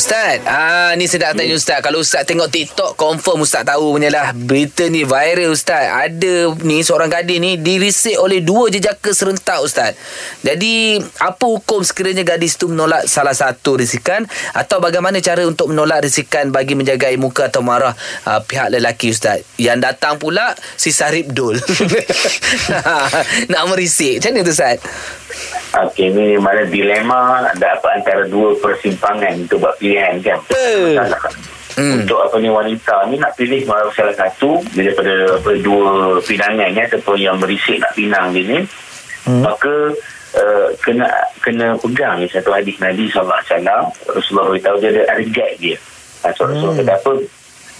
Ustaz, ah ni saya nak tanya Ustaz. Kalau Ustaz tengok TikTok, confirm Ustaz tahu punya lah. Berita ni viral Ustaz. Ada ni seorang gadis ni dirisik oleh dua jejaka serentak Ustaz. Jadi, apa hukum sekiranya gadis tu menolak salah satu risikan atau bagaimana cara untuk menolak risikan bagi menjaga muka atau marah uh, pihak lelaki Ustaz? Yang datang pula si Sarip Dul. nak merisik. Macam mana tu Ustaz? Okey, ni mana dilema dapat antara dua persimpangan untuk buat pilihan kan. Hmm. Untuk apa ni wanita ni nak pilih salah satu daripada apa, dua pinangan ya, ataupun yang berisik nak pinang dia ni. Hmm. Maka uh, kena kena pegang ni satu hadis Nabi SAW. Rasulullah beritahu dia ada, ada guide dia. Ha, so, Rasulullah hmm. kata apa?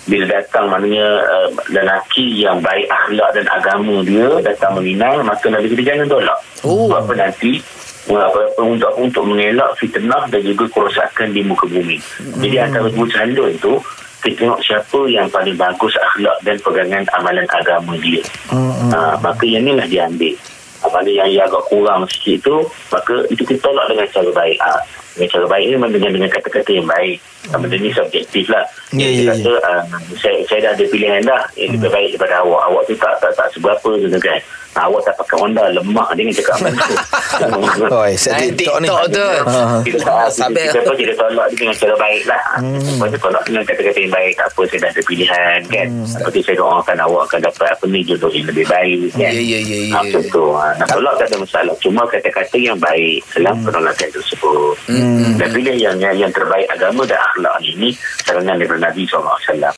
Bila datang maknanya uh, lelaki yang baik akhlak dan agama dia datang meminang maka Nabi kita jangan tolak. Oh. Sebab apa nanti apa, untuk untuk mengelak fitnah dan juga kerosakan di muka bumi. Hmm. Jadi antara dua calon tu kita tengok siapa yang paling bagus akhlak dan pegangan amalan agama dia. Hmm. Ha, maka yang inilah dia ambil. Apabila yang, yang agak kurang sikit tu, maka itu kita tolak dengan cara baik. Ha, dengan cara baik ni memang dengan, dengan kata-kata yang baik. Hmm. Benda ni subjektif lah. Yeah, yeah, kata, yeah. Uh, saya, saya dah ada pilihan dah. Yang hmm. lebih baik daripada awak. Awak tu tak, tak, tak seberapa tu kan. Awak tak pakai Honda lemak dia ni cakap apa tu. Oh, saya TikTok ni. TikTok tu. Sampai kita pun kita tolak dia dengan cara baik lah. Hmm. Lepas tolak dengan kata-kata yang baik. Tak apa, saya dah ada pilihan kan. Hmm. Seperti saya doakan awak akan dapat apa ni jodoh yang lebih baik kan. Ya, ya, ya. ya. Apa tu. Nak tolak tak ada masalah. Cuma kata-kata yang baik dalam hmm. penolakan tersebut. Hmm. Dan pilih yang, yang, yang terbaik agama dan akhlak ini. Sarangan daripada Nabi SAW.